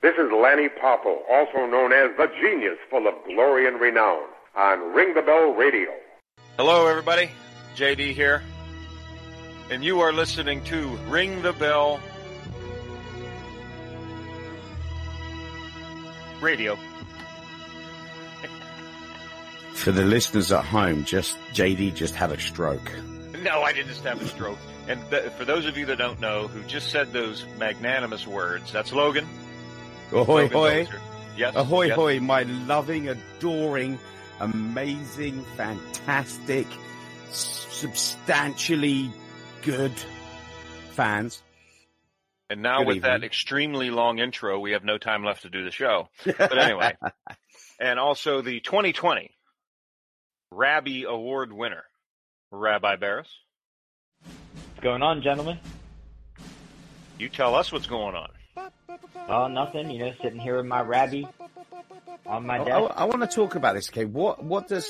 This is Lanny Poffo, also known as the genius full of glory and renown, on Ring the Bell Radio. Hello, everybody. JD here. And you are listening to Ring the Bell Radio. For the listeners at home, just JD just had a stroke. No, I didn't just have a stroke. And th- for those of you that don't know who just said those magnanimous words, that's Logan. Ahoy, Logan hoy. Yes. Ahoy, yes. hoy, my loving, adoring, amazing, fantastic, substantially good fans. And now Good with that extremely long intro, we have no time left to do the show. But anyway, and also the 2020 Rabbi Award winner, Rabbi Barris. What's going on, gentlemen? You tell us what's going on. Oh, nothing. You know, sitting here with my rabbi on my desk. I, desk. want to talk about this, okay? What, what does,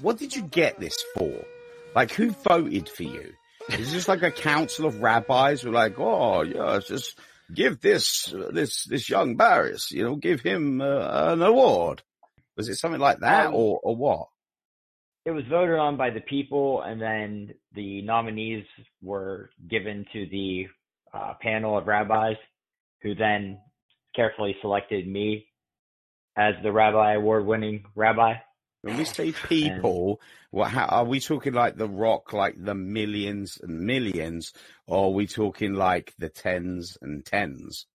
what did you get this for? Like, who voted for you? Is this like a council of rabbis who are like, oh, yeah, just give this, this, this young Barris, you know, give him uh, an award? Was it something like that Um, or, or what? It was voted on by the people, and then the nominees were given to the uh, panel of rabbis, who then carefully selected me as the rabbi award-winning rabbi. When we say people, what, how, are we talking like the rock, like the millions and millions, or are we talking like the tens and tens?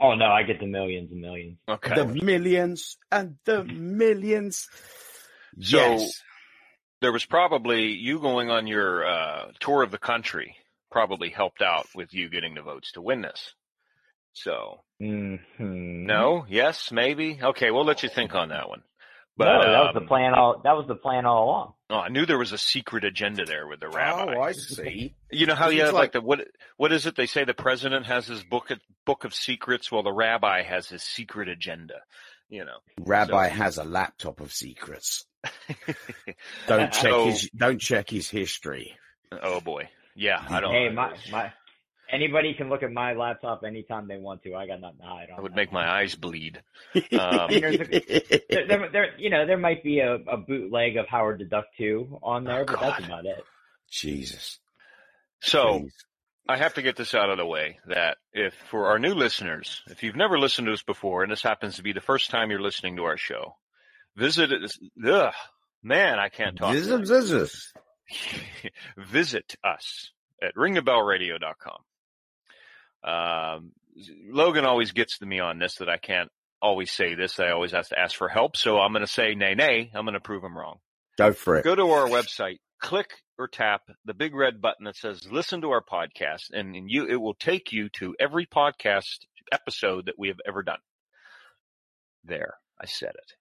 Oh no, I get the millions and millions. Okay. The millions and the millions. So- yes. there was probably you going on your uh, tour of the country probably helped out with you getting the votes to win this. So hmm no, yes, maybe. Okay, we'll let you think on that one. But no, that was um, the plan all. That was the plan all along. Oh, I knew there was a secret agenda there with the rabbi. Oh, I see. You know how you have like- like the what? What is it? They say the president has his book of, book of secrets. Well, the rabbi has his secret agenda. You know. Rabbi has a laptop of secrets. Don't check So- his. Don't check his history. Oh boy. Yeah, I don't. Hey, my my. Anybody can look at my laptop anytime they want to. I got nothing to hide. I would that make my eyes bleed. Um, Um, there, there, there, you know, there might be a, a bootleg of Howard the Duck 2 on there, Oh, but that's God. about it. Jesus. So Please. I have to get this out of the way that if for our new listeners, if you've never listened to us before, and this happens to be the first time you're listening to our show, visit us. Ugh, man, I can't talk. This tonight. is- this is- visit us at ringthebellradio.com. Um, Logan always gets to me on this that I can't always say this. I always have to ask for help. So I'm going to say nay, nay. I'm going to prove him wrong. Go for it. Go to our website, click or tap the big red button that says listen to our podcast and, and you, it will take you to every podcast episode that we have ever done. There, I said it.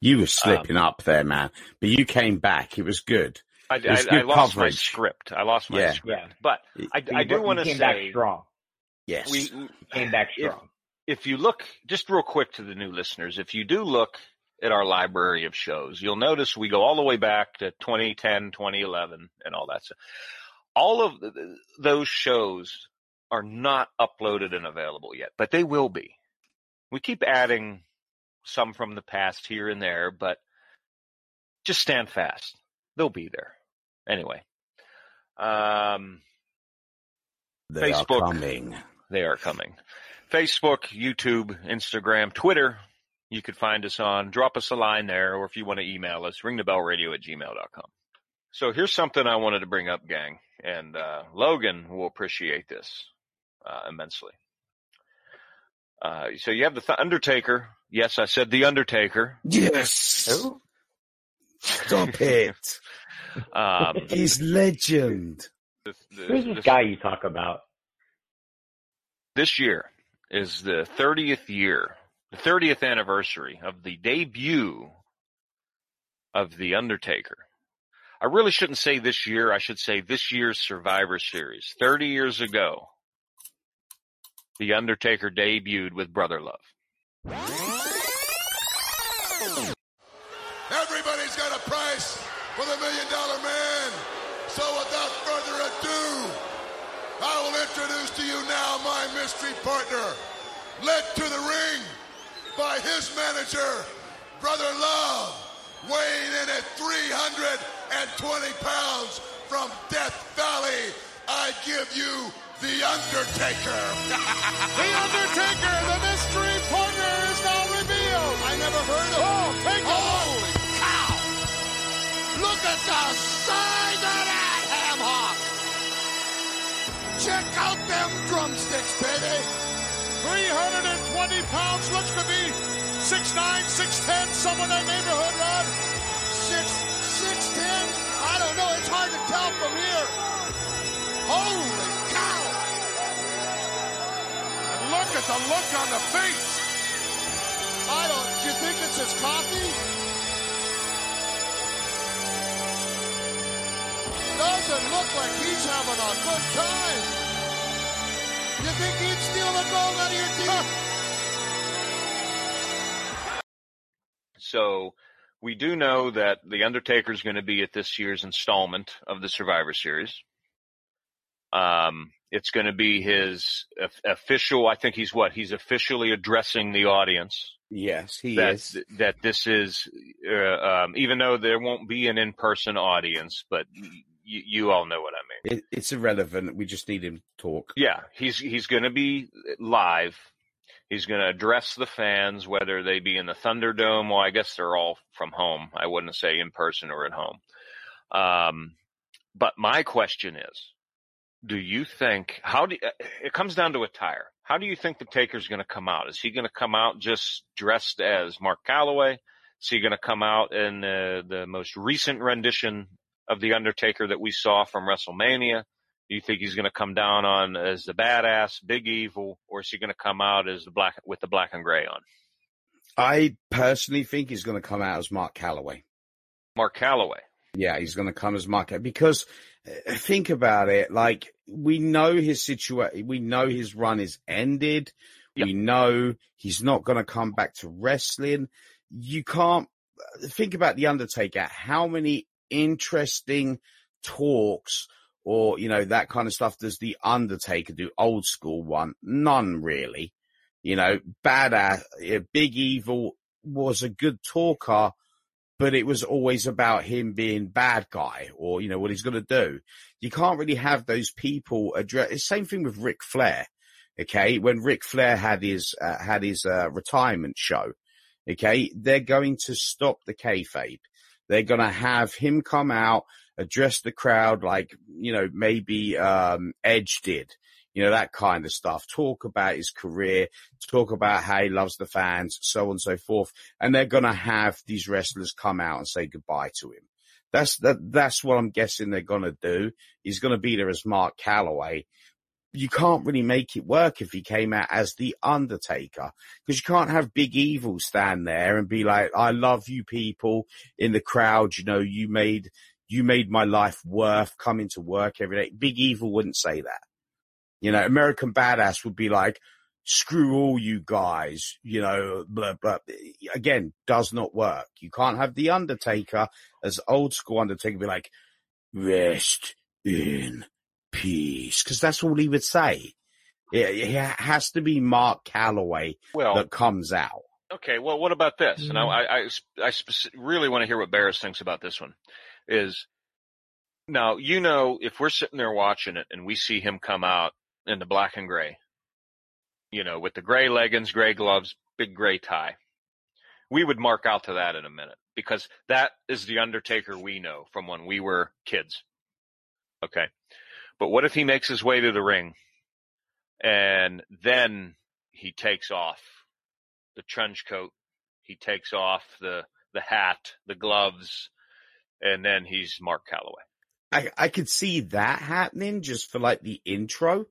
You were slipping up there, man, but you came back. It was good. I, was I, I lost my script. I lost my Yeah. script, but I, You- I do want to say strong. Yes. we Came back if, strong. if you look just real quick to the new listeners, if you do look at our library of shows, you'll notice we go all the way back to 2010, 2011 and all that stuff. All of th- th- those shows are not uploaded and available yet, but they will be. We keep adding some from the past here and there, but just stand fast. They'll be there. Anyway. Um, they Facebook. Are coming. they are coming. Facebook, YouTube, Instagram, Twitter. You could find us on. Drop us a line there, or if you want to email us, ringthebellradio at gmail.com. So here's something I wanted to bring up, gang, and uh, Logan will appreciate this uh, immensely. Uh, so you have the Th- Undertaker. Yes, I said the Undertaker. Yes. Who? Stop it. Um, He's legend. the- the- Who's this this- guy you talk about? This year is the 30th year, the 30th anniversary of the debut of The Undertaker. I really shouldn't say this year. I should say this year's Survivor Series. 30 years ago, The Undertaker debuted with Brother Love. Now my mystery partner, led to the ring by his manager, Brother Love, weighing in at 320 pounds from Death Valley. I give you The Undertaker. The Undertaker, the mystery partner, is now revealed. I never heard of him. Oh, take. Holy cow! Look at the size Check out them drumsticks, baby! 320 pounds, looks to be 6'9", 6'10", somewhere in that neighborhood, Rod. Six, six ten? I don't know. It's hard to tell from here. Holy cow! And look at the look on the face. I don't. Do you think it's his coffee? Doesn't look like he's having a good time. You think he'd steal the gold out of your team? So we do know that the Undertaker is going to be at this year's installment of the Survivor Series. Um, it's going to be his official. I think he's what he's officially addressing the audience. Yes, he that is. that this is, uh, um, even though there won't be an in-person audience, but y- you all know what I mean. It, it's irrelevant. We just need him to talk. Yeah, he's he's going to be live. He's going to address the fans, whether they be in the Thunderdome. Well, I guess they're all from home. I wouldn't say in person or at home. Um, but my question is, do you think how do it comes down to attire? How do you think the Taker's going to come out? Is he going to come out just dressed as Mark Calaway? Is he going to come out in the, the most recent rendition of the Undertaker that we saw from WrestleMania? Do you think he's going to come down on as the badass, big evil, or is he going to come out as the black with the black and gray on? I personally think he's going to come out as Mark Calaway. Mark Calaway. Yeah, he's going to come as Mark because uh, think about it. Like we know his situation. We know his run is ended. Yep. We know he's not going to come back to wrestling. You can't uh, think about the Undertaker. How many interesting talks or you know that kind of stuff does the Undertaker do? Old school one, none really. You know, badass, Big Evil was a good talker, but it was always about him being bad guy or, you know, what he's going to do. You can't really have those people address, same thing with Ric Flair. Okay. When Ric Flair had his, uh, had his, uh, retirement show. Okay. They're going to stop the kayfabe. They're going to have him come out, address the crowd like, you know, maybe, um, Edge did. You know, that kind of stuff. Talk about his career, talk about how he loves the fans, so on and so forth. And they're going to have these wrestlers come out and say goodbye to him. That's that. That's what I'm guessing they're going to do. He's going to be there as Mark Calaway. You can't really make it work if he came out as the Undertaker because you can't have Big Evil stand there and be like, "I love you people in the crowd. You know, you made you made my life worth coming to work every day." Big Evil wouldn't say that. You know, American Badass would be like, screw all you guys, you know, blah, blah. Again, does not work. You can't have the Undertaker as old school Undertaker be like, rest in peace. Cause that's all he would say. It, it has to be Mark Calaway Well, that comes out. Okay, well, what about this? And mm-hmm. I, I, I, I speci- really want to hear what Barris thinks about this one. Is now you know if we're sitting there watching it and we see him come out in the black and gray, you know, with the gray leggings, gray gloves, big gray tie, we would mark out to that in a minute because that is the Undertaker we know from when we were kids. Okay, but what if he makes his way to the ring and then he takes off the trench coat. He takes off the the hat, the gloves, and then he's Mark Calaway. I, I could see that happening just for like the intro,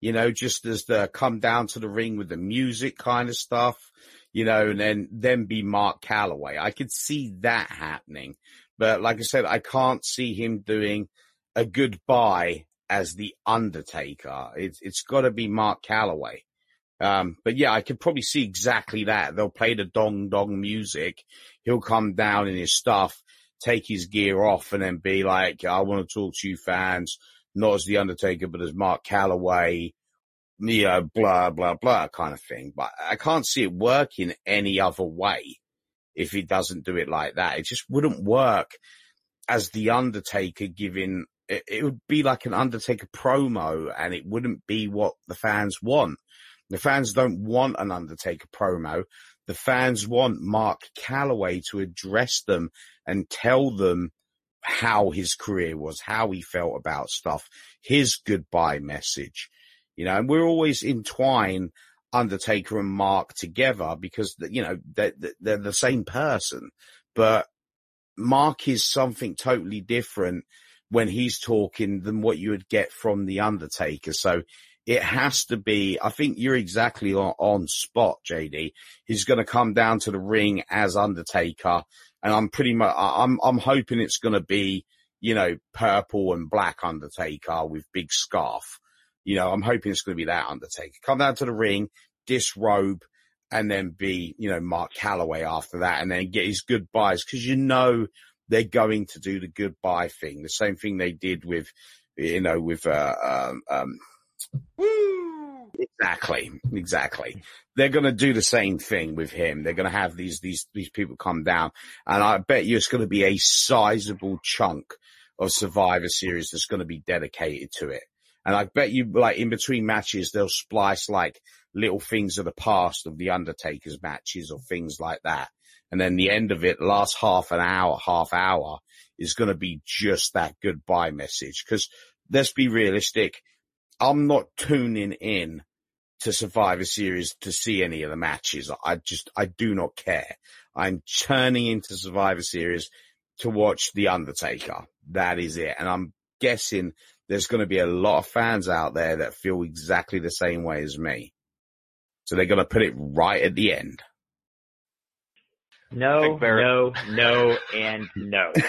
you know, just as the come down to the ring with the music kind of stuff, you know, and then, then be Mark Calaway. I could see that happening. But like I said, I can't see him doing a goodbye as the Undertaker. It's, it's gotta be Mark Calaway. Um, but yeah, I could probably see exactly that. They'll play the dong dong music. He'll come down in his stuff, take his gear off and then be like, I want to talk to you fans, not as the Undertaker, but as Mark Calaway. you know, blah, blah, blah kind of thing. But I can't see it working any other way if he doesn't do it like that. It just wouldn't work as the Undertaker giving, it, it would be like an Undertaker promo and it wouldn't be what the fans want. The fans don't want an Undertaker promo. The fans want Mark Calaway to address them and tell them how his career was, how he felt about stuff, his goodbye message. You know, and we're always entwine Undertaker and Mark together because, you know, they're, they're the same person, but Mark is something totally different when he's talking than what you would get from the Undertaker. So it has to be, I think you're exactly on, on spot, JD. He's going to come down to the ring as Undertaker. And I'm pretty much, I'm, I'm hoping it's going to be, you know, purple and black Undertaker with big scarf. You know, I'm hoping it's going to be that Undertaker. Come down to the ring, disrobe, and then be, you know, Mark Calaway after that and then get his goodbyes because you know they're going to do the goodbye thing. The same thing they did with, you know, with, uh, um, um, Exactly, exactly. They're going to do the same thing with him. They're going to have these these these people come down, and I bet you it's going to be a sizable chunk of Survivor Series that's going to be dedicated to it. And I bet you, like in between matches, they'll splice like little things of the past of the Undertaker's matches or things like that. And then the end of it, last half an hour, half hour, is going to be just that goodbye message. Because let's be realistic I'm not tuning in to Survivor Series to see any of the matches. I just, I do not care. I'm turning into Survivor Series to watch The Undertaker. That is it. And I'm guessing there's going to be a lot of fans out there that feel exactly the same way as me. So they're going to put it right at the end. No, no, no, and no.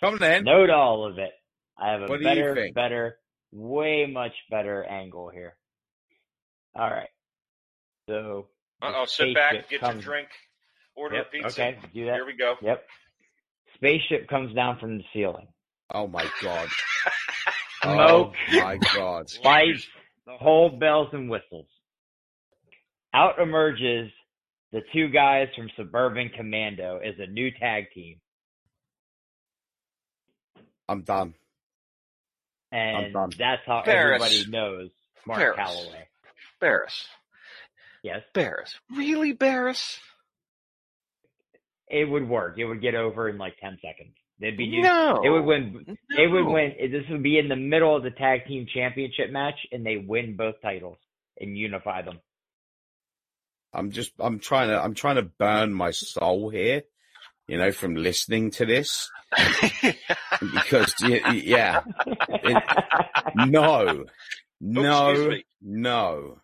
Come then. Note all of it. I have a what better, better, way much better angle here. All right. So. I'll sit back, get comes, your drink, order yep, a pizza. Okay, do that. Here we go. Yep. Spaceship comes down from the ceiling. Oh my god. Oh Smoke. Oh my god. Lights, the whole bells and whistles. Out emerges the two guys from Suburban Commando as a new tag team. I'm done. And that's how Barris. everybody knows Mark Barris. Calaway. Barris. Yes. Barris. Really, Barris? It would work. It would get over in like ten seconds. They'd be no. It would win. No. It would win. This would be in the middle of the tag team championship match, and they win both titles and unify them. I'm just. I'm trying to. I'm trying to burn my soul here you know, from listening to this. because, yeah, it, no, oh, no, no.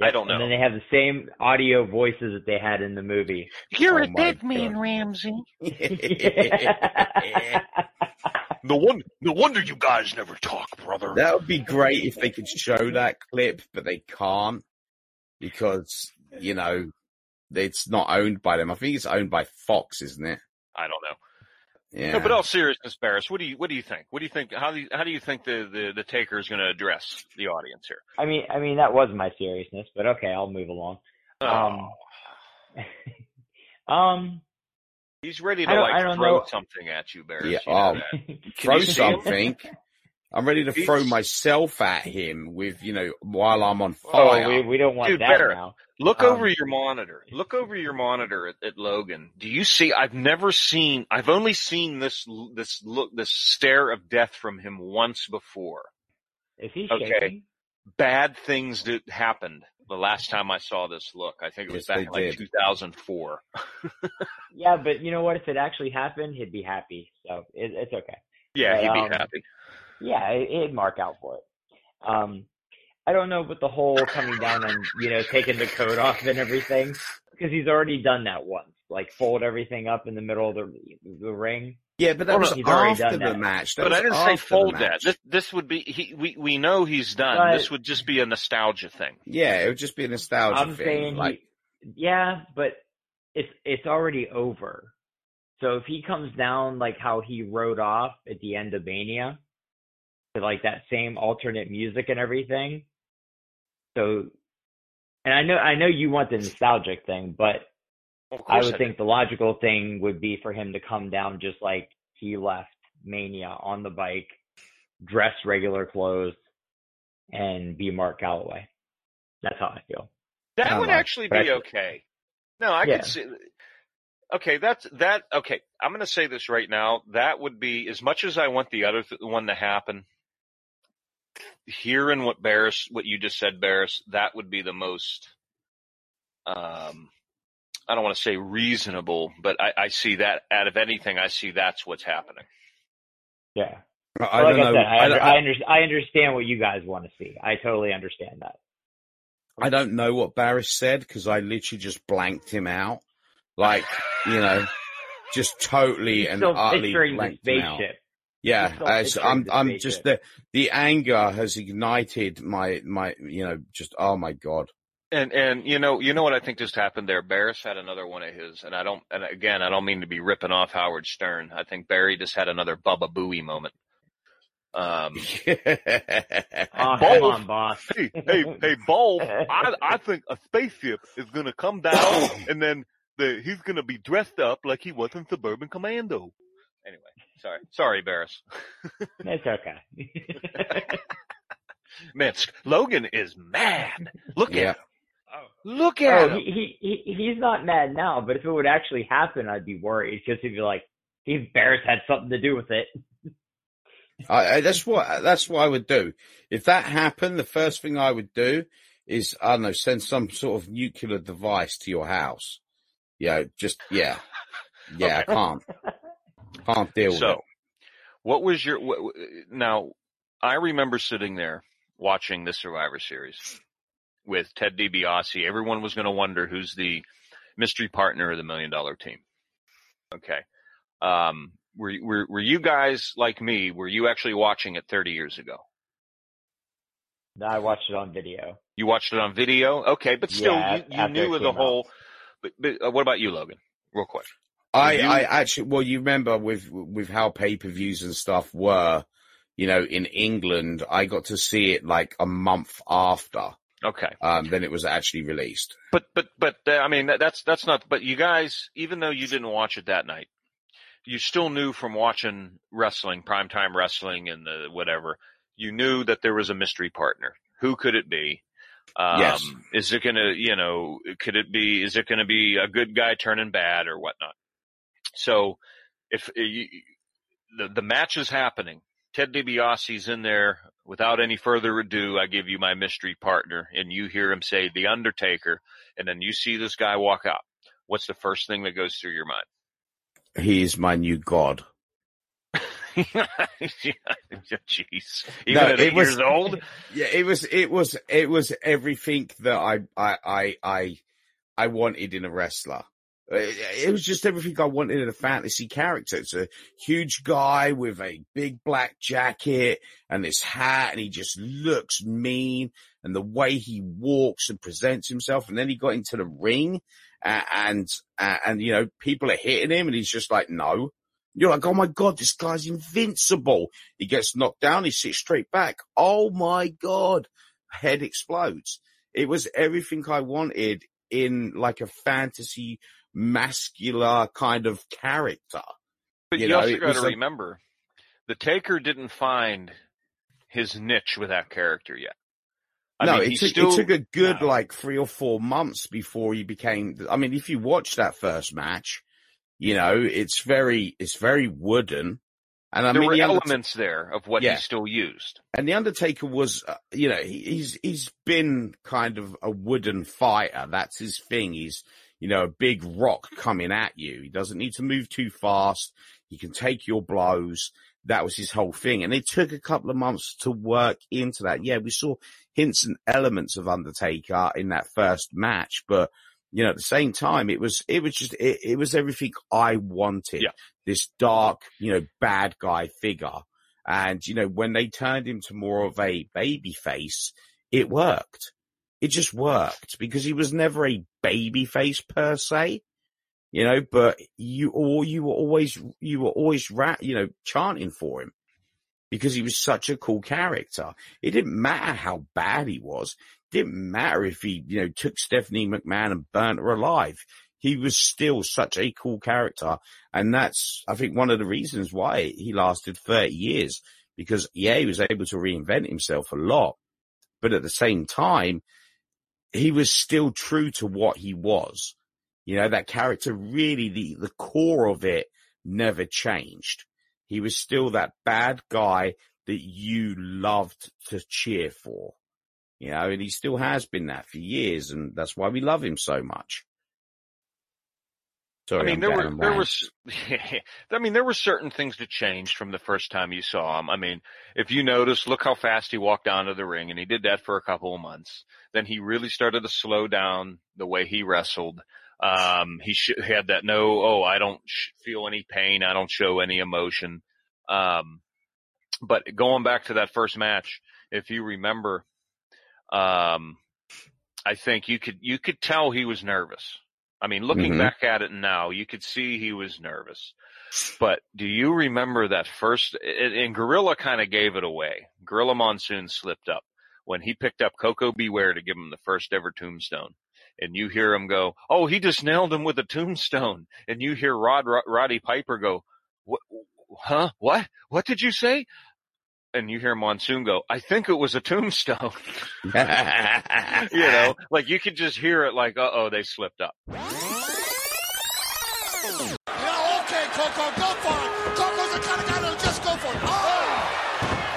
I don't know. And then they have the same audio voices that they had in the movie. You're oh a dead man, Ramsey. no wonder, no wonder you guys never talk, brother. That would be great if they could show that clip, but they can't because you know it's not owned by them. I think it's owned by Fox, isn't it? I don't know. Yeah. No, but all seriousness, Barris, what do you what do you think? What do you think? How do you, how do you think the the, the taker is going to address the audience here? I mean, I mean that was my seriousness, but okay, I'll move along. Oh. Um, um he's ready to like throw know. something at you, Barris. Yeah, you oh, throw something. I'm ready to He's... throw myself at him with, you know, while I'm on fire. Oh, we, we don't want Dude, that better. now. Look um, over your monitor. Look over your monitor at, at, Logan. Do you see? I've never seen. I've only seen this this look this stare of death from him once before. Is he okay? Shaking? Bad things that happened the last time I saw this look. I think it was yes, back in like 2004. yeah, but you know what? If it actually happened, he'd be happy. So it, it's okay. Yeah, but, he'd be um, happy. Yeah, he'd mark out for it. Um, I don't know about the whole coming down and you know taking the coat off and everything because he's already done that once, like fold everything up in the middle of the the ring. Yeah, but that was after the match. That but I didn't say fold that. This this would be he. We we know he's done. But, this would just be a nostalgia thing. Yeah, it would just be a nostalgia I'm thing. Saying like, he, yeah, but it's it's already over. So if he comes down like how he rode off at the end of Mania, to like that same alternate music and everything. So, and I know I know you want the nostalgic thing, but I would think the logical thing would be for him to come down just like he left Mania on the bike, dress regular clothes, and be Mark Calaway. That's how I feel. That Kinda would like actually be okay. No, I Yeah. could see. Okay, that's that. Okay, I'm going to say this right now. That would be as much as I want the other th- one to happen. Hearing what Barris, what you just said, Barris, that would be the most. Um, I don't want to say reasonable, but I, I see that. Out of anything, I see that's what's happening. Yeah. I like don't I said, I, I, under, don't- I, under, I understand what you guys want to see. I totally understand that. I don't know what Barris said because I literally just blanked him out. Like, you know, just totally He's and still utterly picturing the blanked him out. Spaceship. Yeah, He's as I'm, I'm spaceship. just the the anger has ignited my my you know just oh my god. And and you know you know what I think just happened there. Barris had another one of his, and I don't. And again, I don't mean to be ripping off Howard Stern. I think Barry just had another Baba Booey moment. Um, Oh, Both. come on, boss. hey, hey, hey, Bulb! I I think a spaceship is gonna come down, and then the he's gonna be dressed up like he was in Suburban Commando. Anyway, sorry, sorry, Barris. It's okay. Man, Logan is mad. Look Yeah. at him. Oh. Look at oh, him. he, he he he's not mad now, but if it would actually happen, I'd be worried because he'd be like, "Steve Barris had something to do with it." I, I, that's what that's what I would do if that happened. The first thing I would do is I don't know send some sort of nuclear device to your house. Yeah, just yeah, yeah. I can't can't deal with So, it. what was your what, now? I remember sitting there watching the Survivor Series with Ted DiBiase. Everyone was going to wonder who's the mystery partner of the Million Dollar Team. Okay, um, were were were you guys like me? Were you actually watching it 30 years ago? I watched it on video. You watched it on video, okay, but still, Yeah, you, you knew of the whole. But, but uh, what about you, Logan? Real quick. I, I actually, well, you remember with with how pay per views and stuff were, you know, in England, I got to see it like a month after. Okay. Um, then it was actually released. But but but uh, I mean that, that's that's not. But you guys, even though you didn't watch it that night, you still knew from watching wrestling, primetime wrestling, and the whatever. You knew that there was a mystery partner. Who could it be? Um, Yes. Is it gonna, you know, could it be? Is it gonna be a good guy turning bad or whatnot? So, if uh, you, the the match is happening, Ted DiBiase's in there. Without any further ado, I give you my mystery partner, and you hear him say the Undertaker, and then you see this guy walk out. What's the first thing that goes through your mind? He's my new god. Jeez, even No, at it eight was- years old. Yeah, it was, it was, it was everything that I, I, I, I, I wanted in a wrestler. It, it was just everything I wanted in a fantasy character. It's a huge guy with a big black jacket and this hat and he just looks mean and the way he walks and presents himself. And then he got into the ring uh, and, uh, and, you know, people are hitting him and he's just like, no. You're like, oh my God, this guy's invincible. He gets knocked down. He sits straight back. Oh my God. Head explodes. It was everything I wanted in like a fantasy masculine kind of character. But You you, know, also got to like- remember, the Taker didn't find his niche with that character yet. I no, mean, it took, still, it took a good no. like three or four months before he became, I mean, if you watch that first match, you know, it's very, it's very wooden. And I there mean, were the Undert- elements there of what Yeah. he still used. And the Undertaker was, uh, you know, he, he's he's been kind of a wooden fighter. That's his thing. He's, you know, a big rock coming at you. He doesn't need to move too fast. He can take your blows. That was his whole thing. And it took a couple of months to work into that. Yeah, we saw hints and elements of Undertaker in that first match, but you know, at the same time, it was, it was just, it, it was everything I wanted. Yeah. This dark, you know, bad guy figure. And, you know, when they turned him to more of a baby face, it worked. It just worked because he was never a baby face per se, you know, but you, or you were always, you were always rat, you know, chanting for him. because he was such a cool character. It didn't matter how bad he was. It didn't matter if he, you know, took Stephanie McMahon and burnt her alive. He was still such a cool character. And that's, I think, one of the reasons why he lasted 30 years because yeah, he was able to reinvent himself a lot, but at the same time, he was still true to what he was. You know, that character really, the, the core of it never changed. He was still that bad guy that you loved to cheer for. You know, and he still has been that for years, and that's why we love him so much. Sorry, I mean, I'm there were there was, I mean, there were certain things that changed from the first time you saw him. I mean, if you notice, look how fast he walked down to the ring, and he did that for a couple of months. Then he really started to slow down the way he wrestled. Um, he sh- had that no, oh, I don't sh- feel any pain, I don't show any emotion. Um, but going back to that first match, if you remember, um, I think you could you could tell he was nervous. I mean, looking Mhm. back at it now, you could see he was nervous. But do you remember that first? And and Gorilla kind of gave it away. Gorilla Monsoon slipped up when he picked up Koko B. Ware to give him the first ever tombstone. And you hear him go, "Oh, he just nailed him with a tombstone." And you hear Rod, Rod Roddy Piper go, "What? Huh? What? What did you say?" And you hear Monsoon go, "I think it was a tombstone." you know, like you could just hear it. Like, "Uh oh, they slipped up." Yeah, okay, Koko, go for it. Koko's the kind of guy that'll just go for it. Oh!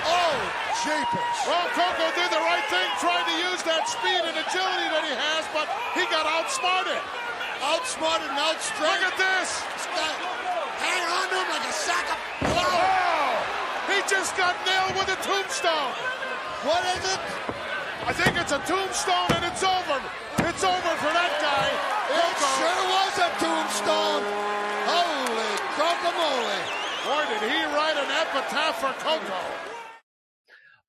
Oh, jeepers. Well, Koko did the right thing, trying to use that speed and agility that he has, but he got outsmarted. Outsmarted and outstrung. Look at this. Hang on to him like a sack of... Wow! He just got nailed with a tombstone. What is it? I think it's a tombstone and it's over. It's over for that guy. It sure was a tombstone. Holy guacamole. Boy, did he write an epitaph for Koko.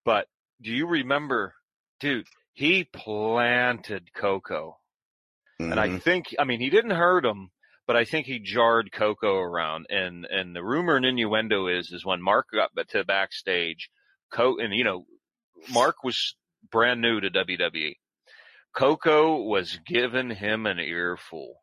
But do you remember, dude? He planted Koko, and I Mhm. think, I mean, he didn't hurt him, but I think he jarred Koko around. And and the rumor and innuendo is is when Mark got to backstage, Co and you know, Mark was brand new to WWE. Koko was giving him an earful.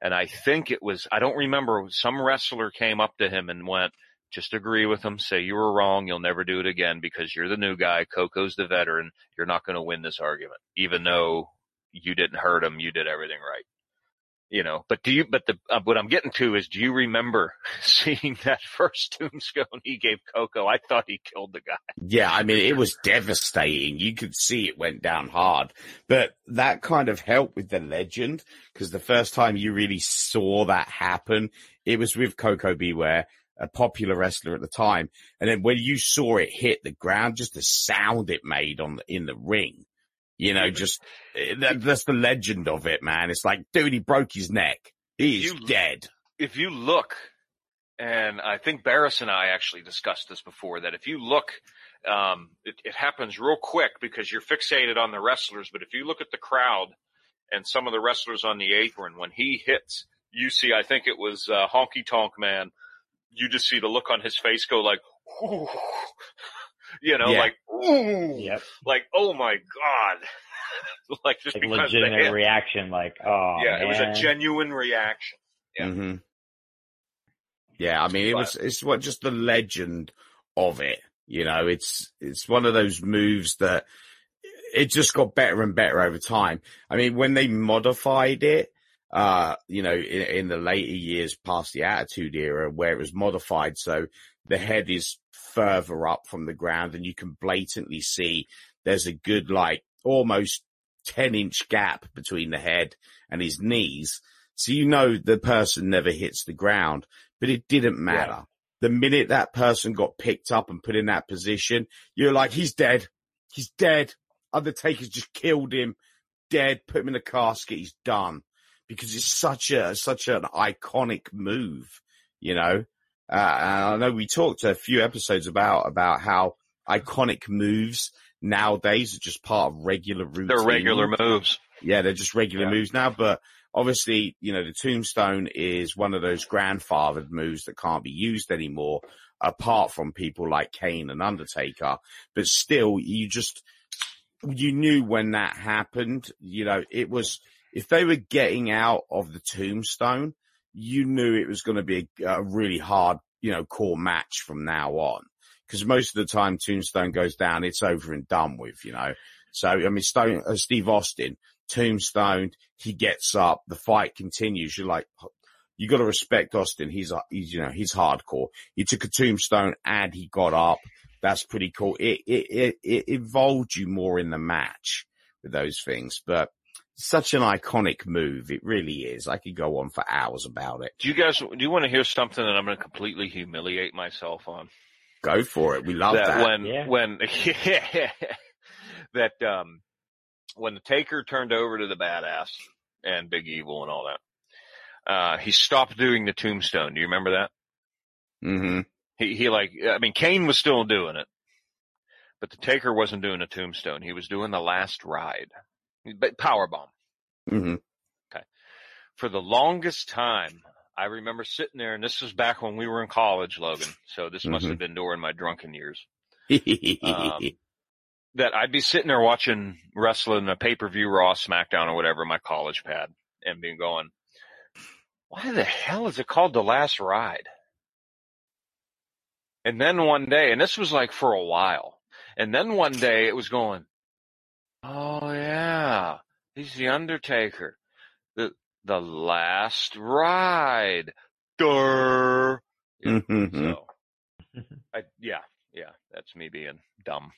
And I think it was, I don't remember, some wrestler came up to him and went, just agree with him, say you were wrong, you'll never do it again because you're the new guy, Koko's the veteran, you're not going to win this argument. Even though you didn't hurt him, you did everything right. You know, but do you, but the, uh, what I'm getting to is, do you remember seeing that first tombstone he gave Koko? I thought he killed the guy. Yeah, I mean, it was devastating. You could see it went down hard, but that kind of helped with the legend because the first time you really saw that happen, it was with Koko B. Ware, a popular wrestler at the time. And then when you saw it hit the ground, just the sound it made on the, in the ring, you know, just eh, that, that's the legend of it, man. It's like, dude, he broke his neck. He's You- dead. if you look, and I think Barris and I actually discussed this before, that if you look, um, it, it happens real quick because you're fixated on the wrestlers. But if you look at the crowd and some of the wrestlers on the apron, when he hits, you see, I think it was uh, Honky Tonk Man. You just see the look on his face go like, "Ooh." You know, Yeah. like, ooh, Yep. like, oh my god, like just Like because legitimate hit. reaction, like, oh yeah, it was a genuine reaction. Yeah. hmm Yeah, I mean, it But- was, it's what, just the legend of it. You know, it's, it's one of those moves that it just got better and better over time. I mean, when they modified it, uh, you know, in, in the later years past the Attitude Era, where it was modified so the head is further up from the ground and you can blatantly see there's a good, like, almost 10 inch gap between the head and his knees. So you know the person never hits the ground, but it didn't matter. The minute that person got picked up and put in that position, you're like, he's dead. He's dead. Undertaker's just killed him. Dead. Put him in a casket. He's done. Because it's such a, such an iconic move, you know? Uh, I know we talked a few episodes about, about how iconic moves nowadays are just part of regular routine. They're regular moves. Yeah, they're just regular Yeah. moves now, but obviously, you know, the tombstone is one of those grandfathered moves that can't be used anymore. apart from people like Kane and Undertaker, but still, you just, you knew when that happened, you know, it was, if they were getting out of the tombstone, you knew it was going to be a, a really hard, you know, core match from now on. Cause most of the time Tombstone goes down, it's over and done with, you know. So, I mean, Stone, uh, Steve Austin, Tombstone, he gets up, the fight continues. You're like, you got to respect Austin. He's, uh, he's, you know, he's hardcore. He took a tombstone and he got up. That's pretty cool. It, it, it, it involved you more in the match with those things, but such an iconic move. It really is. I could go on for hours about it. Do you guys, do you want to hear something that I'm going to completely humiliate myself on? Go for it. We love that. that when, Yeah. when, that, um, when the Taker turned over to the badass and Big Evil and all that, uh, he stopped doing the tombstone. Do you remember that? Mm-hmm. He, he like, I mean, Kane was still doing it, but the Taker wasn't doing a tombstone. He was doing the last ride, but power bomb. hmm For the longest time, I remember sitting there, and this was back when we were in college, Logan. So this must Mhm. have been during my drunken years. Mm-hmm. Um, that I'd be sitting there watching wrestling, a pay per view, Raw, SmackDown, or whatever, my college pad, and being going, "Why the hell is it called the Last Ride?" And then one day, and this was like for a while, and then one day it was going, "Oh yeah, he's the Undertaker, the the Last Ride." Durr. Yeah. So, I, yeah, yeah, that's me being dumb.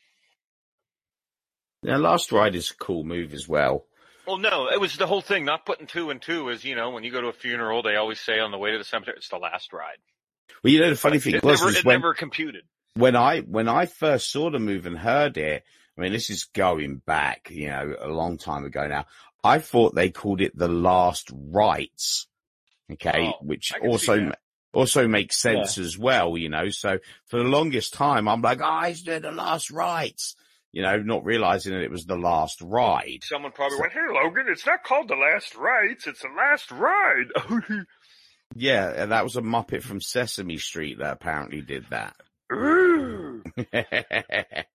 Now, Last Ride is a cool move as well. Well, no, it was the whole thing. Not putting two and two is, you know, when you go to a funeral, they always say on the way to the cemetery, it's the last ride. Well, you know, the funny thing It was, never, was it when, never computed. when I, when I first saw the move and heard it, I mean, this is going back, you know, a long time ago now. I thought they called it the last rites. Okay. Oh, which I can see also, also makes sense as well, you know. So for the longest time, I'm like, ah, oh, doing the last rites, you know, not realizing that it was the last ride. Someone probably went, "Hey, Logan, it's not called the last rides; it's the last ride." Yeah. and That was a Muppet from Sesame Street that apparently did that. Ooh.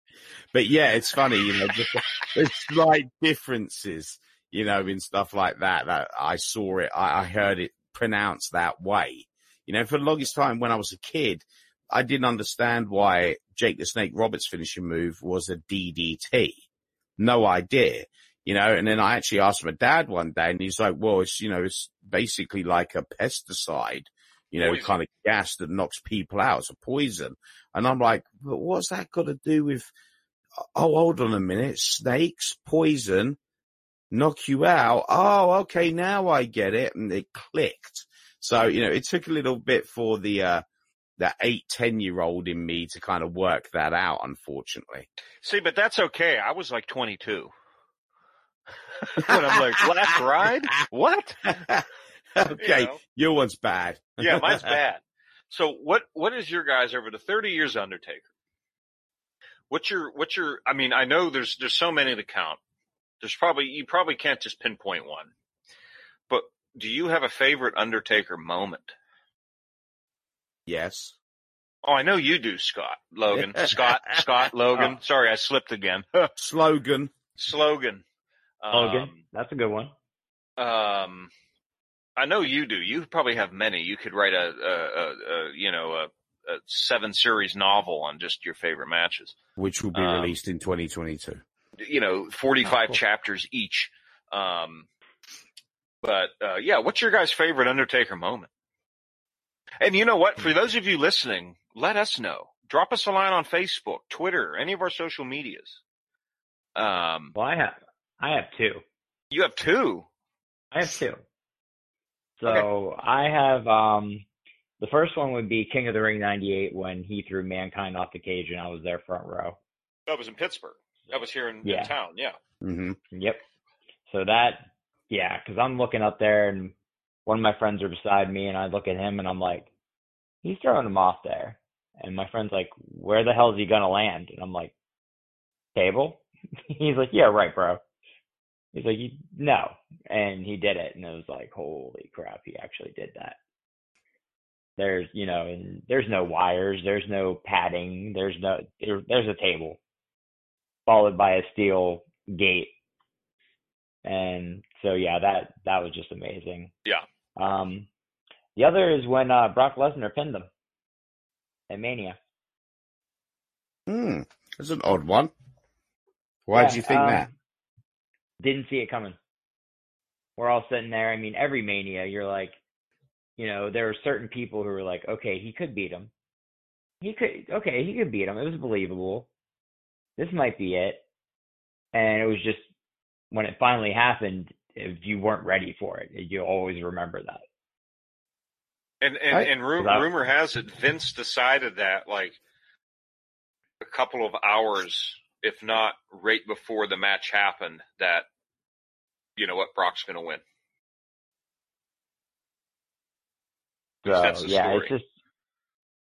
but yeah, it's funny, you know, there's slight differences, you know, in stuff like that, that I saw it, I, I heard it pronounced that way. You know, for the longest time when I was a kid, I didn't understand why Jake the Snake Roberts finishing move was a DDT. No idea, you know, and then I actually asked my dad one day and he's like, well, it's, you know, it's basically like a pesticide, you know, Poison. kind of gas that knocks people out. It's a poison. And I'm like, but what's that got to do with, oh, hold on a minute. Snakes, poison, knock you out. Oh, okay. Now I get it. And it clicked. So, you know, it took a little bit for the, uh, the eight, 10 year old in me to kind of work that out, unfortunately. See, but that's okay. I was like 22. when I'm like, last ride? What? okay. You know? Your one's bad. Yeah, mine's bad. So what, what is your guys over the 30 years Undertaker? What's your, what's your, I mean, I know there's, there's so many to count. There's probably, you probably can't just pinpoint one, but do you have a favorite Undertaker moment? yes. Oh, I know you do, Scott. Logan. Scott, Scott, Logan. Sorry, I slipped again. Slogan. Slogan. Logan, Um, that's a good one. um, I know you do. You probably have many. You could write a, a, a, a you know, a, a seven series novel on just your favorite matches. Which will be Um, released in 2022. You know, 45 Oh, cool. chapters each. Um, but, uh, yeah, what's your guys' favorite Undertaker moment? And you know what? For those of you listening, let us know. Drop us a line on Facebook, Twitter, any of our social medias. Um, Well, I have, I have two. you have two. I have two. So I have, um, the first one would be King of the Ring 98 when he threw Mankind off the cage and I was there front row. That was in Pittsburgh. That was here in, Yeah. in town. Yeah. hmm Yep. So that, yeah, cause I'm looking up there and one of my friends are beside me and I look at him and I'm like, he's throwing him off there. And my friend's like, where the hell is he gonna land? And I'm like, table? He's like, yeah, right, bro. He's like, no. And he did it. And it was like, holy crap, he actually did that. There's, you know, and there's no wires, there's no padding, there's no, there, there's a table followed by a steel gate. And so, yeah, that, that was just amazing. Yeah. Um, the other is when, uh, Brock Lesnar pinned him at Mania. Hmm. That's an odd one. Why Yeah, did you think um, that? Didn't see it coming. We're all sitting there. I mean, every Mania, you're like, you know, there are certain people who were like, okay, he could beat him. He could, okay, he could beat him. It was believable. This might be it. And it was just when it finally happened, if you weren't ready for it, you always remember that. And and, I- and ru- Without- rumor has it Vince decided that like a couple of hours, if not right before the match happened, that you know what Brock's going to win. So that's the yeah, story. it's just,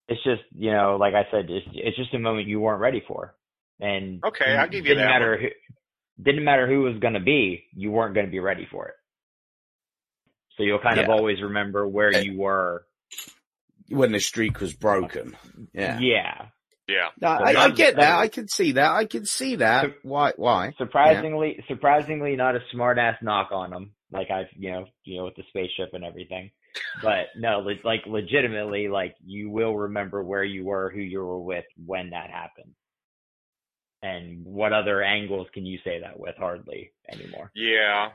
it's just, you know, like I said, it's it's just a moment you weren't ready for, and Okay, I'll give you didn't that matter who, didn't matter who was going to be, you weren't going to be ready for it. So you'll kind of always remember where you were. When the streak was broken. Yeah. Yeah. Yeah. No, I, I get that. that- I can see that. I can see that. Why? Why? Surprisingly, surprisingly, not a smart ass knock on them. Like I've, you know, you know, with the spaceship and everything. But no, le- like legitimately, like you will remember where you were, who you were with when that happened. And what other angles can you say that with? Hardly anymore. Yeah.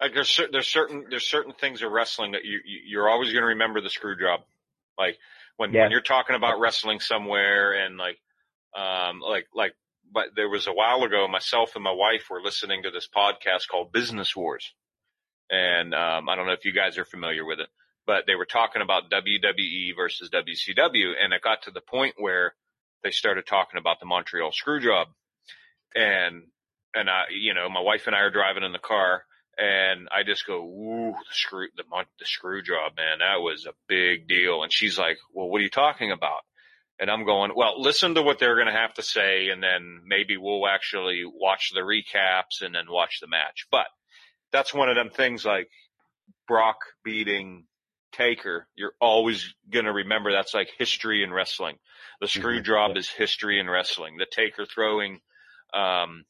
Like there's cer- there's certain there's certain things of wrestling that you, you you're always going to remember the screw job. Like when Yeah. when you're talking about wrestling somewhere and like um like like but there was a while ago myself and my wife were listening to this podcast called Business Wars. And um I don't know if you guys are familiar with it, but they were talking about WWE versus WCW and it got to the point where they started talking about the Montreal screw job. And and I, you know, my wife and I are driving in the car, and I just go, "Ooh, the screw, the the screw job, man, that was a big deal." And she's like, "Well, what are you talking about?" And I'm going, "Well, listen to what they're going to have to say, and then maybe we'll actually watch the recaps and then watch the match." But that's one of them things like Brock beating Taker. You're always going to remember that's like history in wrestling. The screw Mhm. job is history in wrestling. The Taker throwing um,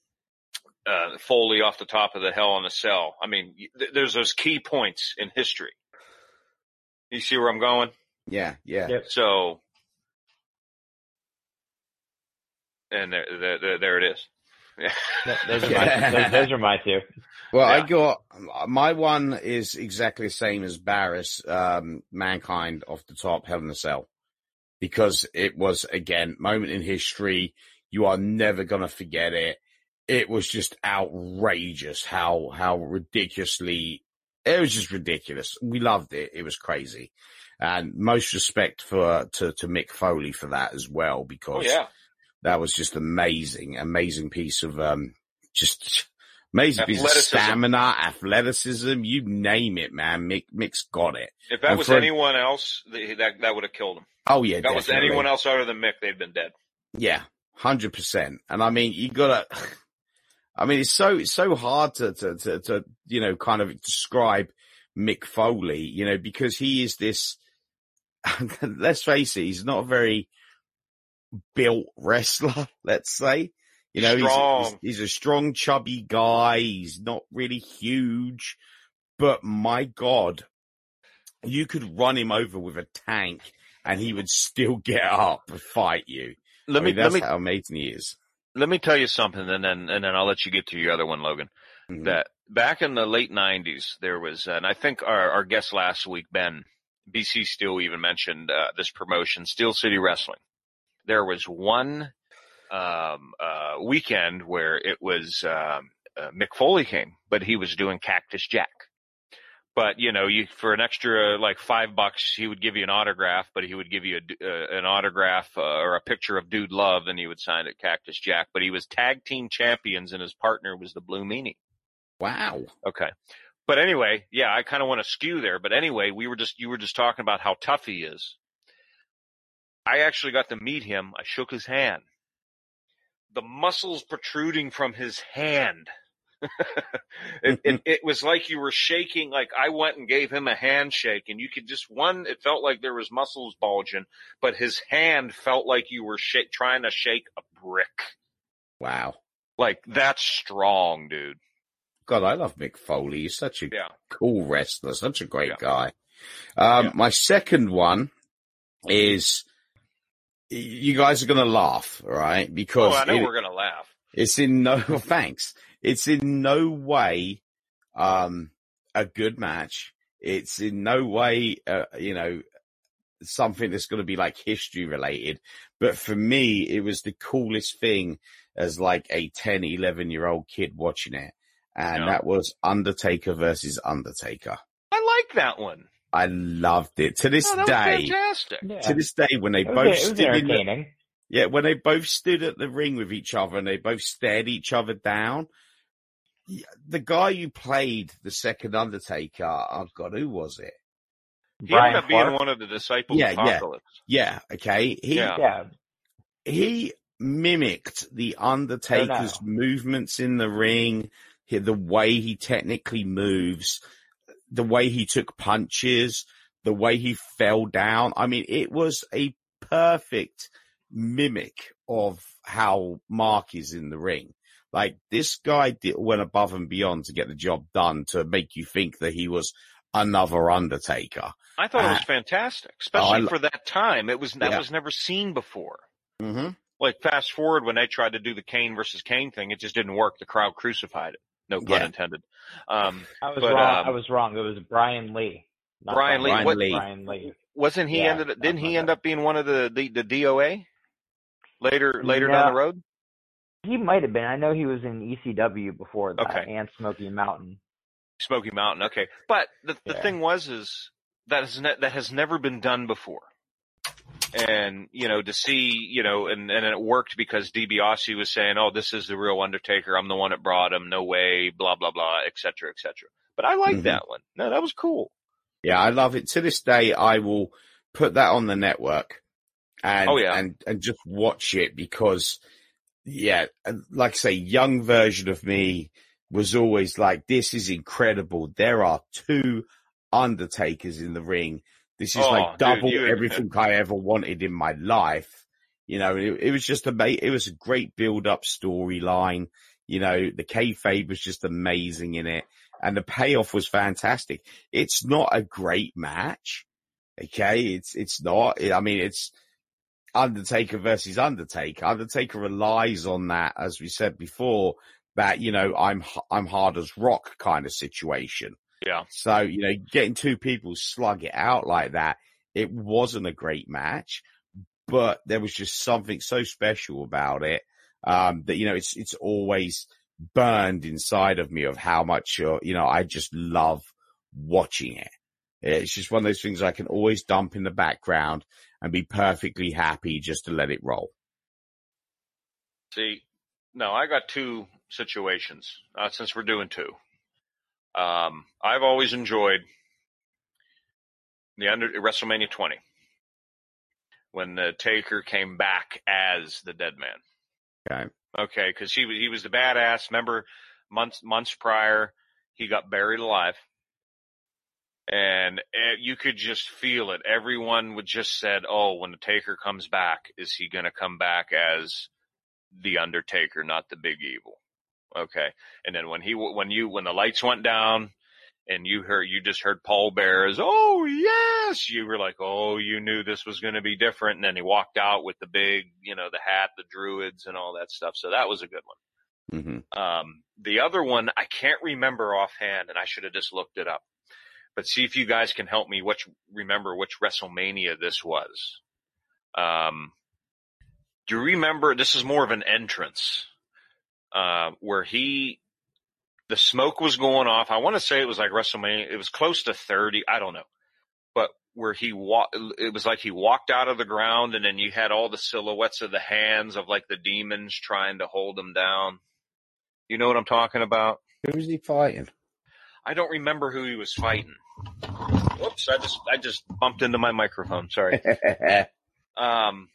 uh, Foley off the top of the Hell in a Cell. I mean, th- there's those key points in history. You see where I'm going? Yeah. Yeah. Yep. So, and there, there, there, there it is. Th- Those are Yeah. my, those, those are my two. Well, I got my one is exactly the same as Barris, um, Mankind off the top, Hell in a Cell, because it was again moment in history. You are never gonna forget it. It was just outrageous how how ridiculously it was just ridiculous. We loved it. It was crazy, and most respect for to to Mick Foley for that as well oh because yeah. that was just amazing, amazing piece of um, just amazing piece of stamina, athleticism, you name it, man. Mick, Mick's got it. If that And was for- anyone else, that that would have killed him. Oh yeah, If that was anyone else other than Mick, they'd been dead. Yeah, hundred percent. And I mean, you gotta. I mean, it's so it's so hard to to to, to you know kind of describe Mick Foley, you know, because he is this. let's face it, he's not a very built wrestler. Let's say, you know, he's, he's he's a strong, chubby guy. He's not really huge, but my God, you could run him over with a tank, and he would still get up and fight you. Let I me mean, let that's me how amazing he is. Let me tell you something, and then and then I'll let you get to your other one, Logan. Mhm. that back in the late '90s, there was, and I think our, our guest last week, Ben BC Steel, even mentioned uh, this promotion, Steel City Wrestling. There was one um, uh, weekend where it was um, uh, Mick Foley came, but he was doing Cactus Jack. But you know, you for an extra like five bucks, he would give you an autograph, but he would give you a, d- uh, an autograph uh, or a picture of Dude Love, and he would sign it Cactus Jack. But he was tag team champions, and his partner was the Blue Meanie. Wow. Okay. But anyway, yeah, I kind of want to skew there. But anyway, we were just, you were just talking about how tough he is. I actually got to meet him. I shook his hand. The muscles protruding from his hand It, it, it was like you were shaking. Like I went and gave him a handshake, and you could just one. It felt like there was muscles bulging, but his hand felt like you were shake, trying to shake a brick. Wow. Like that's strong, dude. God, I love Mick Foley. He's such a Yeah. cool wrestler, such a great Yeah. guy. Um, Yeah. My second one is you guys are going to laugh, right? Because Oh, I know it- we're gonna laugh. it's in no thanks. It's in no way um, a good match. It's in no way, uh, you know, something that's going to be like history related. But for me, it was the coolest thing as like a 10, 11 year old kid watching it. And Yeah. that was Undertaker versus Undertaker. I like that one. I loved it to this Oh, that was day. fantastic. Yeah. To this day, when they it both it was stood in the, yeah, when they both stood at the ring with each other and they both stared each other down. Y- The guy who played the second Undertaker, oh god, who was it? He Brian ended up being Clark. one of the disciples Yeah, of yeah. Apocalypse. Yeah, okay. He Yeah. Yeah. he mimicked the Undertaker's movements in the ring, the way he technically moves, the way he took punches, the way he fell down. I mean, it was a perfect mimic of how Mark is in the ring. Like this guy did, went above and beyond to get the job done to make you think that he was another Undertaker. I thought it was Ah. fantastic, Oh, especially I for that time. It was that Yeah. was never seen before. Mm-hmm. Like fast forward when they tried to do the Kane versus Kane thing, it just didn't work. The crowd crucified it. No pun Yeah. intended. Um, I was But, wrong. um, I was wrong. It was Brian Lee. not Brian Lee, Brian what- Lee. Brian Lee. wasn't he Yeah, ended? that's Didn't he end bad. up being one of the the, the DOA later later down the road? He might have been. I know he was in ECW before that Okay. and Smoky Mountain. Smoky Mountain. Okay, but the the Yeah. thing was is that is ne- that has never been done before. And you know to see you know and and it worked because DiBiase was saying, "Oh, this is the real Undertaker. I'm the one that brought him. No way." Blah blah blah, etc. cetera, et cetera. But I like Mhm. that one. No, that was cool. Yeah, I love it. To this day, I will put that on the network and, Oh, yeah. and, and just watch it because, yeah, like I say, young version of me was always like, this is incredible. There are two Undertakers in the ring. This is Oh, like double you- everything I ever wanted in my life. You know, it, it was just amazing. It was a great build up storyline. You know, the kayfabe was just amazing in it and the payoff was fantastic. It's not a great match. Okay. It's, it's not, I mean, it's Undertaker versus Undertaker. Undertaker relies on that, as we said before, that, you know, I'm, I'm hard as rock kind of situation. Yeah. So, you know, getting two people slug it out like that, it wasn't a great match, but there was just something so special about it. Um, that, you know, it's, it's always burned inside of me of how much, uh, you know, I just love watching it. It's just one of those things I can always dump in the background and be perfectly happy just to let it roll. See, no, I got two situations uh, since we're doing two. Um, I've always enjoyed the under WrestleMania 20 when the Taker came back as the Dead Man. Okay. Okay, because he was he was the badass. Remember, months months prior, he got buried alive, and eh, you could just feel it. Everyone would just said, "Oh, when the Taker comes back, is he going to come back as the Undertaker, not the Big Evil?" Okay, and then when he when you when the lights went down. And you heard, you just heard Paul Bearer's, oh yes! You were like, oh, you knew this was going to be different. And then he walked out with the big, you know, the hat, the druids and all that stuff. So that was a good one. hmm Um, the other one I can't remember offhand, and I should have just looked it up. But see if you guys can help me. Which remember which WrestleMania this was? Um, do you remember? This is more of an entrance uh, where he, the smoke was going off. I want to say it was like WrestleMania. It was close to thirty. I don't know, but where he walked, it was like he walked out of the ground, and then you had all the silhouettes of the hands of like the demons trying to hold him down. You know what I'm talking about? Who was he fighting? I don't remember who he was fighting. Whoops! I just I just bumped into my microphone. Sorry. Um,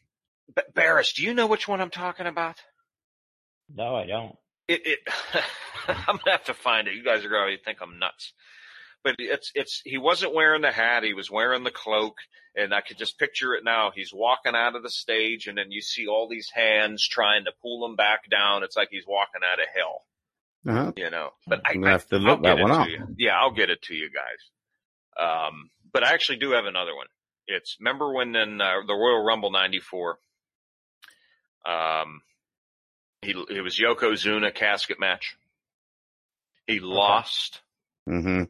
B- Barris, do you know which one I'm talking about? No, I don't. it, it I'm gonna have to find it. You guys are gonna think I'm nuts. But it's it's he wasn't wearing the hat, he was wearing the cloak, and I could just picture it now. He's walking out of the stage and then you see all these hands trying to pull him back down. It's like he's walking out of hell. Uh-huh. You know. But I, I'm have to look I'll that one it up. Yeah, I'll get it to you guys. Um but I actually do have another one. It's remember when in uh, the Royal Rumble '94, um, he it was Yokozuna casket match. He lost, Mm-hmm.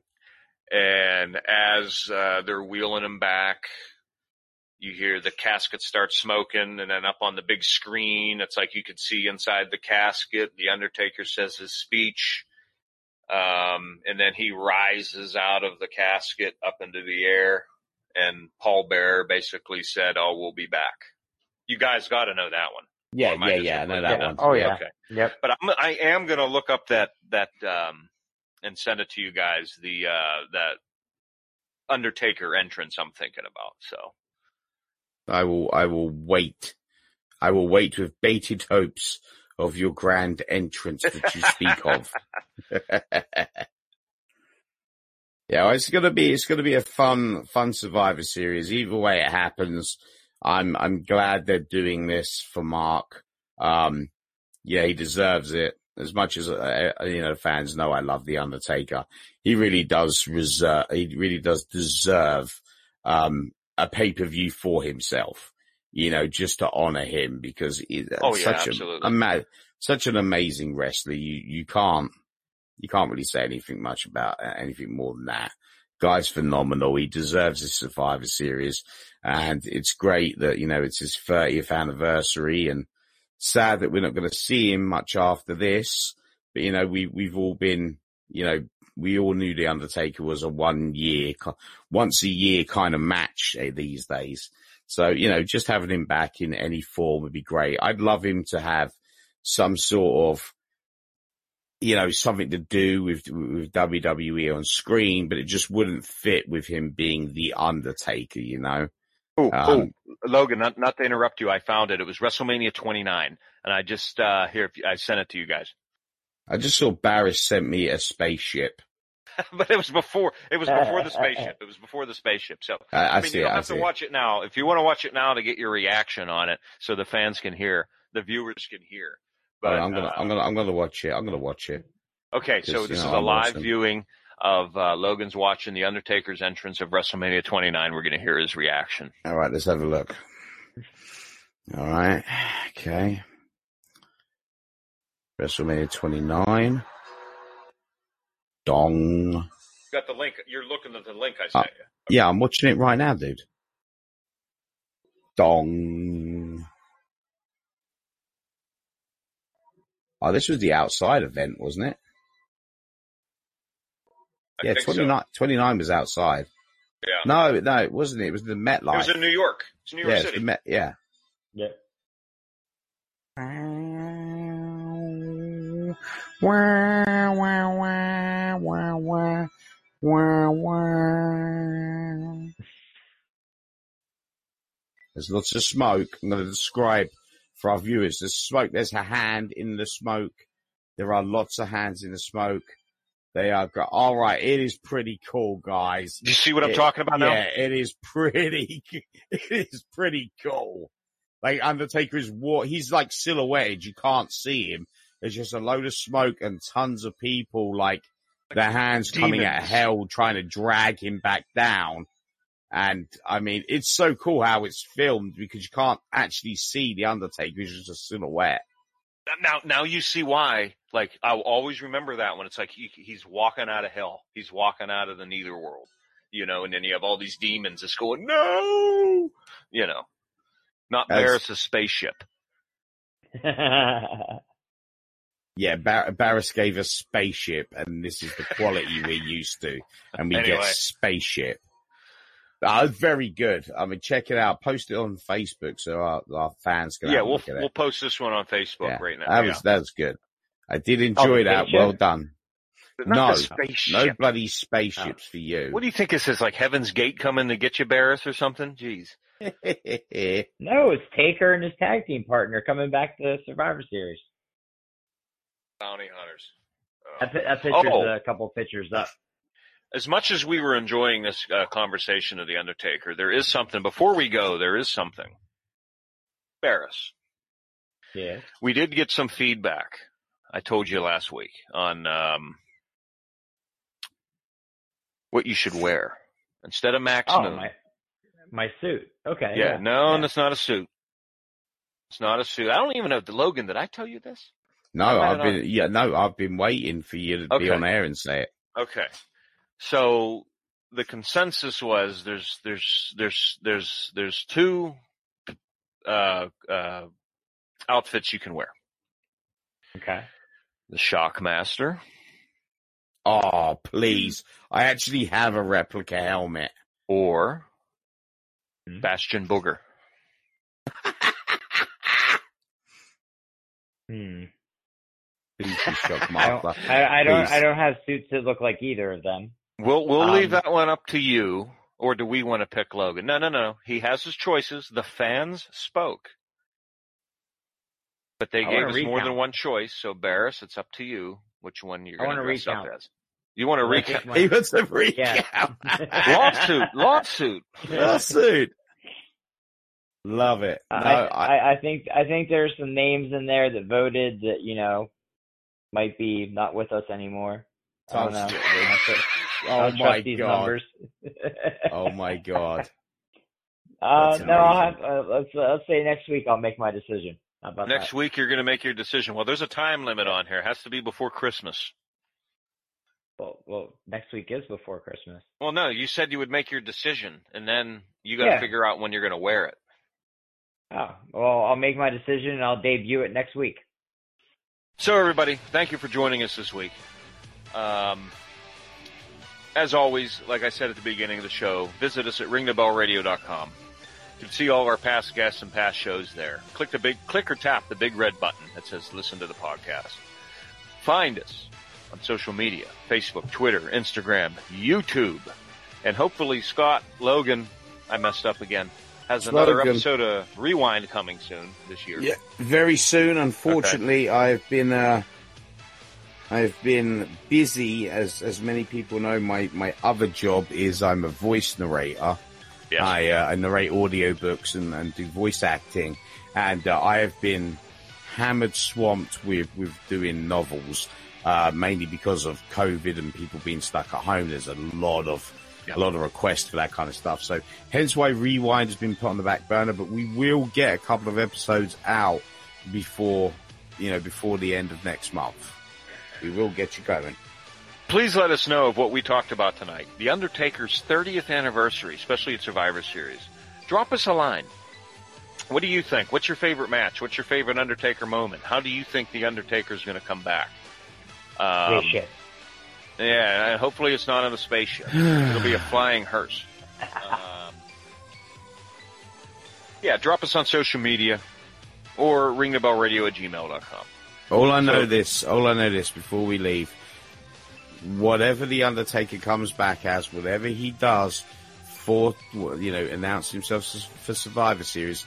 and as uh, they're wheeling him back, you hear the casket start smoking, and then up on the big screen, it's like you could see inside the casket. The Undertaker says his speech, um, and then he rises out of the casket up into the air, and Paul Bearer basically said, "Oh, we'll be back." You guys got to know that one. Yeah, Or am I yeah, yeah. I know completely that one. nuts? Oh, yeah. Okay. Yep. But I'm, I am going to look up that that um, and send it to you guys. The uh, that Undertaker entrance I'm thinking about. So I will. I will wait. I will wait with bated hopes of your grand entrance that you speak of. yeah, it's gonna be. It's gonna be a fun, fun Survivor Series. Either way it happens, I'm. I'm glad they're doing this for Mark. Um, yeah, he deserves it. As much as uh, you know, fans know I love the Undertaker. He really does reserve. He really does deserve um, a pay per view for himself. You know, just to honor him because he's Oh, yeah, such absolutely. a, ama- such an amazing wrestler. You you can't you can't really say anything much about uh, anything more than that. Guy's phenomenal. He deserves a Survivor Series, and it's great that you know it's his 30th anniversary. And sad that we're not going to see him much after this. But you know, we we've all been, you know, we all knew the Undertaker was a one year, once a year kind of match eh, these days. So you know, just having him back in any form would be great. I'd love him to have some sort of you know, something to do with, with WWE on screen, but it just wouldn't fit with him being the Undertaker, you know? Oh, Um, Logan, not, not to interrupt you. I found it. It was WrestleMania 29, and I just uh here I sent it to you guys. I just saw Barris sent me a spaceship. but it was before it was before the spaceship. It was before the spaceship. So I, I, I mean, see you don't I have see to watch it now. If you want to watch it now to get your reaction on it, so the fans can hear, the viewers can hear. But I'm gonna, uh, I'm gonna, I'm gonna watch it. I'm gonna watch it. Okay, so this you is know, a I'm live watching. viewing of uh, Logan's watching the Undertaker's entrance of WrestleMania 29. We're going to hear his reaction. All right, let's have a look. All right, okay. WrestleMania 29. Dong. You Got the link. You're looking at the link I uh, sent you. Yeah, I'm watching it right now, dude. Dong. Oh, this was the outside event, wasn't it? I yeah, think so. 29, 29 was outside. Yeah. No, no, it wasn't. It was the MetLife. It was in New York. It's New York yeah, it's City. the Met, yeah. Yep. Wah, wah, wah, wah, wah, wah, wah. There's lots of smoke. I'm going to describe for our viewers. There's smoke. There's a hand in the smoke. There are lots of hands in the smoke. They are go- all right. It is pretty cool, guys. You see what I'm talking about now? Yeah, it is pretty. It is pretty cool. Like Undertaker is war. He's like silhouetted. You can't see him. There's just a load of smoke and tons of people like their hands coming out of hell trying to drag him back down. And I mean, it's so cool how it's filmed because you can't actually see the Undertaker. He's just a silhouette. Now, now you see why. Like I'll always remember that when it's like he, he's walking out of hell. He's walking out of the nether world. You know, and then you have all these demons just going, no, you know, not That's- Barris' spaceship. Yeah, Bar- Barris gave us spaceship, and this is the quality we're used to, and we Anyway. get spaceship. Uh, very good. I mean, check it out. Post it on Facebook so our, our fans can Yeah, have we'll look at we'll it. post this one on Facebook Yeah, right now. that yeah. was that was good. I did enjoy the that. spaceship? Well done. But no, not the spaceship. No bloody spaceships for you. What do you think this is? Like Heaven's Gate coming to get you, Barris, or something? Jeez. no, it's Taker and his tag team partner coming back to Survivor Series. Bounty hunters. That, pi- that picture's Oh. a couple pictures up. As much as we were enjoying this uh, conversation of the Undertaker, there is something. Before we go, there is something. Barris, Yeah. we did get some feedback. I told you last week on um, what you should wear instead of maximum. Oh, my my suit. Okay. yeah, no, yeah. it's not a suit. It's not a suit. I don't even know. Logan, did I tell you this? No, I've been yeah, no, I've been waiting for you to be on air and say it. Okay. So the consensus was there's there's there's there's there's two uh uh outfits you can wear. Okay. The Shockmaster Oh, please. I actually have a replica helmet. or Hmm. Bastion Booger. Hmm. Please be shocked, I don't. I, I don't. Please. I don't have suits that look like either of them. We'll we'll Um, leave that one up to you or do we want to pick Logan? No, no, no. He has his choices. The fans spoke. But they I gave wanna us more than one choice, so Barris, it's up to you which one you're going to wanna dress up as. You want to I wanna recount? pick my- He was a freak Yeah. lawsuit, lawsuit. Lawsuit. Love it. No, I, I, I, I think I think there's some names in there that voted that you know might be not with us anymore. I don't know. Sounds- I have to- oh my god. Oh my god. uh, no, I'll have, amazing. uh, let's uh, let's say next week I'll make my decision. How about Next that? week you're going to make your decision. Well, there's a time limit on here. It has to be before Christmas. Well, well, next week is before Christmas. Well, no, you said you would make your decision, and then you got to Yeah. figure out when you're going to wear it. Oh, well, I'll make my decision and I'll debut it next week. So, everybody, thank you for joining us this week. Um, as always, like I said at the beginning of the show, visit us at ringthebellradio.com. You can see all of our past guests and past shows there. Click the big, click or tap the big red button that says listen to the podcast. Find us on social media, Facebook, Twitter, Instagram, YouTube, and hopefully Scott, Logan, I messed up again, has another Logan. episode of Rewind coming soon this year. Yeah, very soon. Unfortunately, I've been uh, I've been busy, as as many people know. My my other job is I'm a voice narrator. Yes. I uh, I narrate audiobooks and, and do voice acting, and uh, I have been hammered, swamped with with doing novels, uh, mainly because of COVID and people being stuck at home. There's a lot of. A lot of requests for that kind of stuff. So hence why Rewind has been put on the back burner, but we will get a couple of episodes out before, you know, before the end of next month. We will get you going. Please let us know of what we talked about tonight. The Undertaker's 30th anniversary, especially at Survivor Series. Drop us a line. What do you think? What's your favorite match? What's your favorite Undertaker moment? How do you think the Undertaker's going to come back? Um, Spaceship. Yeah, and hopefully it's not on a spaceship. It'll be a flying hearse. Um, yeah, drop us on social media or ringthebellradio at gmail.com. All I know So- this, all I know this before we leave, whatever the Undertaker comes back as, whatever he does for, you know, announce himself for Survivor Series,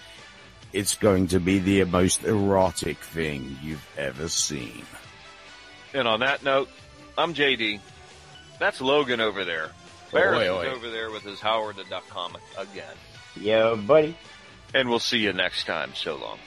it's going to be the most erotic thing you've ever seen. And on that note, I'm JD. That's Logan over there. Barris Oi, oi. is over there with his Howard the Duck comic again. Yo, buddy. And we'll see you next time. So long.